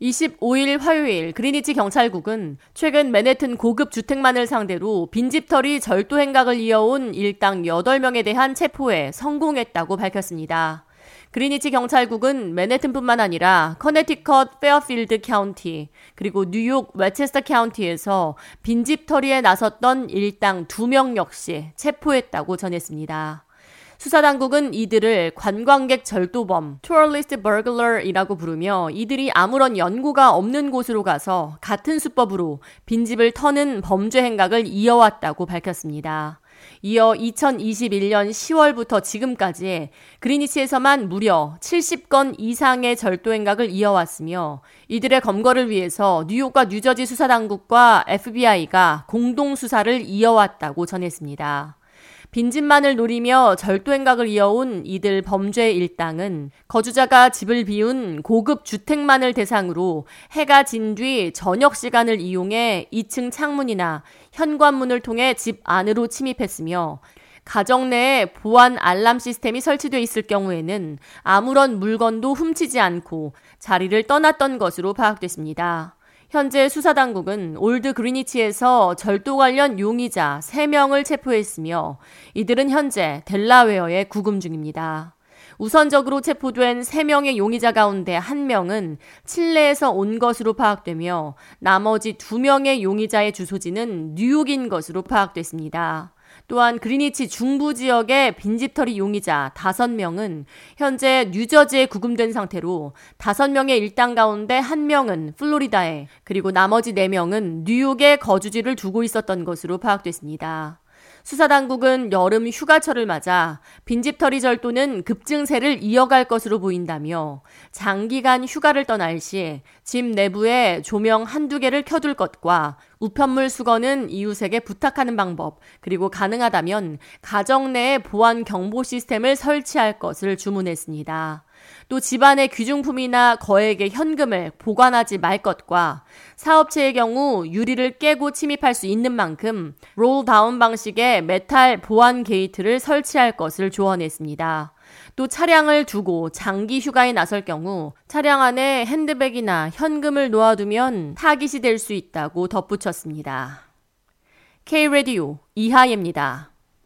25일 화요일 그리니치 경찰국은 최근 맨해튼 고급 주택만을 상대로 빈집털이 절도 행각을 이어온 일당 8명에 대한 체포에 성공했다고 밝혔습니다. 그리니치 경찰국은 맨해튼뿐만 아니라 커네티컷 페어필드 카운티 그리고 뉴욕 웨체스터 카운티에서 빈집털이에 나섰던 일당 2명 역시 체포했다고 전했습니다. 수사당국은 이들을 관광객 절도범, tourist burglar이라고 부르며 이들이 아무런 연고가 없는 곳으로 가서 같은 수법으로 빈집을 터는 범죄 행각을 이어왔다고 밝혔습니다. 이어 2021년 10월부터 지금까지 그리니치에서만 무려 70건 이상의 절도 행각을 이어왔으며 이들의 검거를 위해서 뉴욕과 뉴저지 수사당국과 FBI가 공동 수사를 이어왔다고 전했습니다. 빈집만을 노리며 절도 행각을 이어온 이들 범죄 일당은 거주자가 집을 비운 고급 주택만을 대상으로 해가 진 뒤 저녁 시간을 이용해 2층 창문이나 현관문을 통해 집 안으로 침입했으며 가정 내에 보안 알람 시스템이 설치되어 있을 경우에는 아무런 물건도 훔치지 않고 자리를 떠났던 것으로 파악됐습니다. 현재 수사당국은 올드 그리니치에서 절도 관련 용의자 3명을 체포했으며 이들은 현재 델라웨어에 구금 중입니다. 우선적으로 체포된 3명의 용의자 가운데 1명은 칠레에서 온 것으로 파악되며 나머지 2명의 용의자의 주소지는 뉴욕인 것으로 파악됐습니다. 또한 그리니치 중부 지역의 빈집털이 용의자 5명은 현재 뉴저지에 구금된 상태로 5명의 일당 가운데 1명은 플로리다에 그리고 나머지 4명은 뉴욕에 거주지를 두고 있었던 것으로 파악됐습니다. 수사당국은 여름 휴가철을 맞아 빈집털이 절도는 급증세를 이어갈 것으로 보인다며 장기간 휴가를 떠날 시 집 내부에 조명 한두 개를 켜둘 것과 우편물 수거는 이웃에게 부탁하는 방법, 그리고 가능하다면 가정 내에 보안 경보 시스템을 설치할 것을 주문했습니다. 또 집안의 귀중품이나 거액의 현금을 보관하지 말 것과 사업체의 경우 유리를 깨고 침입할 수 있는 만큼 roll-down 방식의 메탈 보안 게이트를 설치할 것을 조언했습니다. 또 차량을 두고 장기 휴가에 나설 경우 차량 안에 핸드백이나 현금을 놓아두면 타깃이 될 수 있다고 덧붙였습니다. K-Radio 이하예입니다.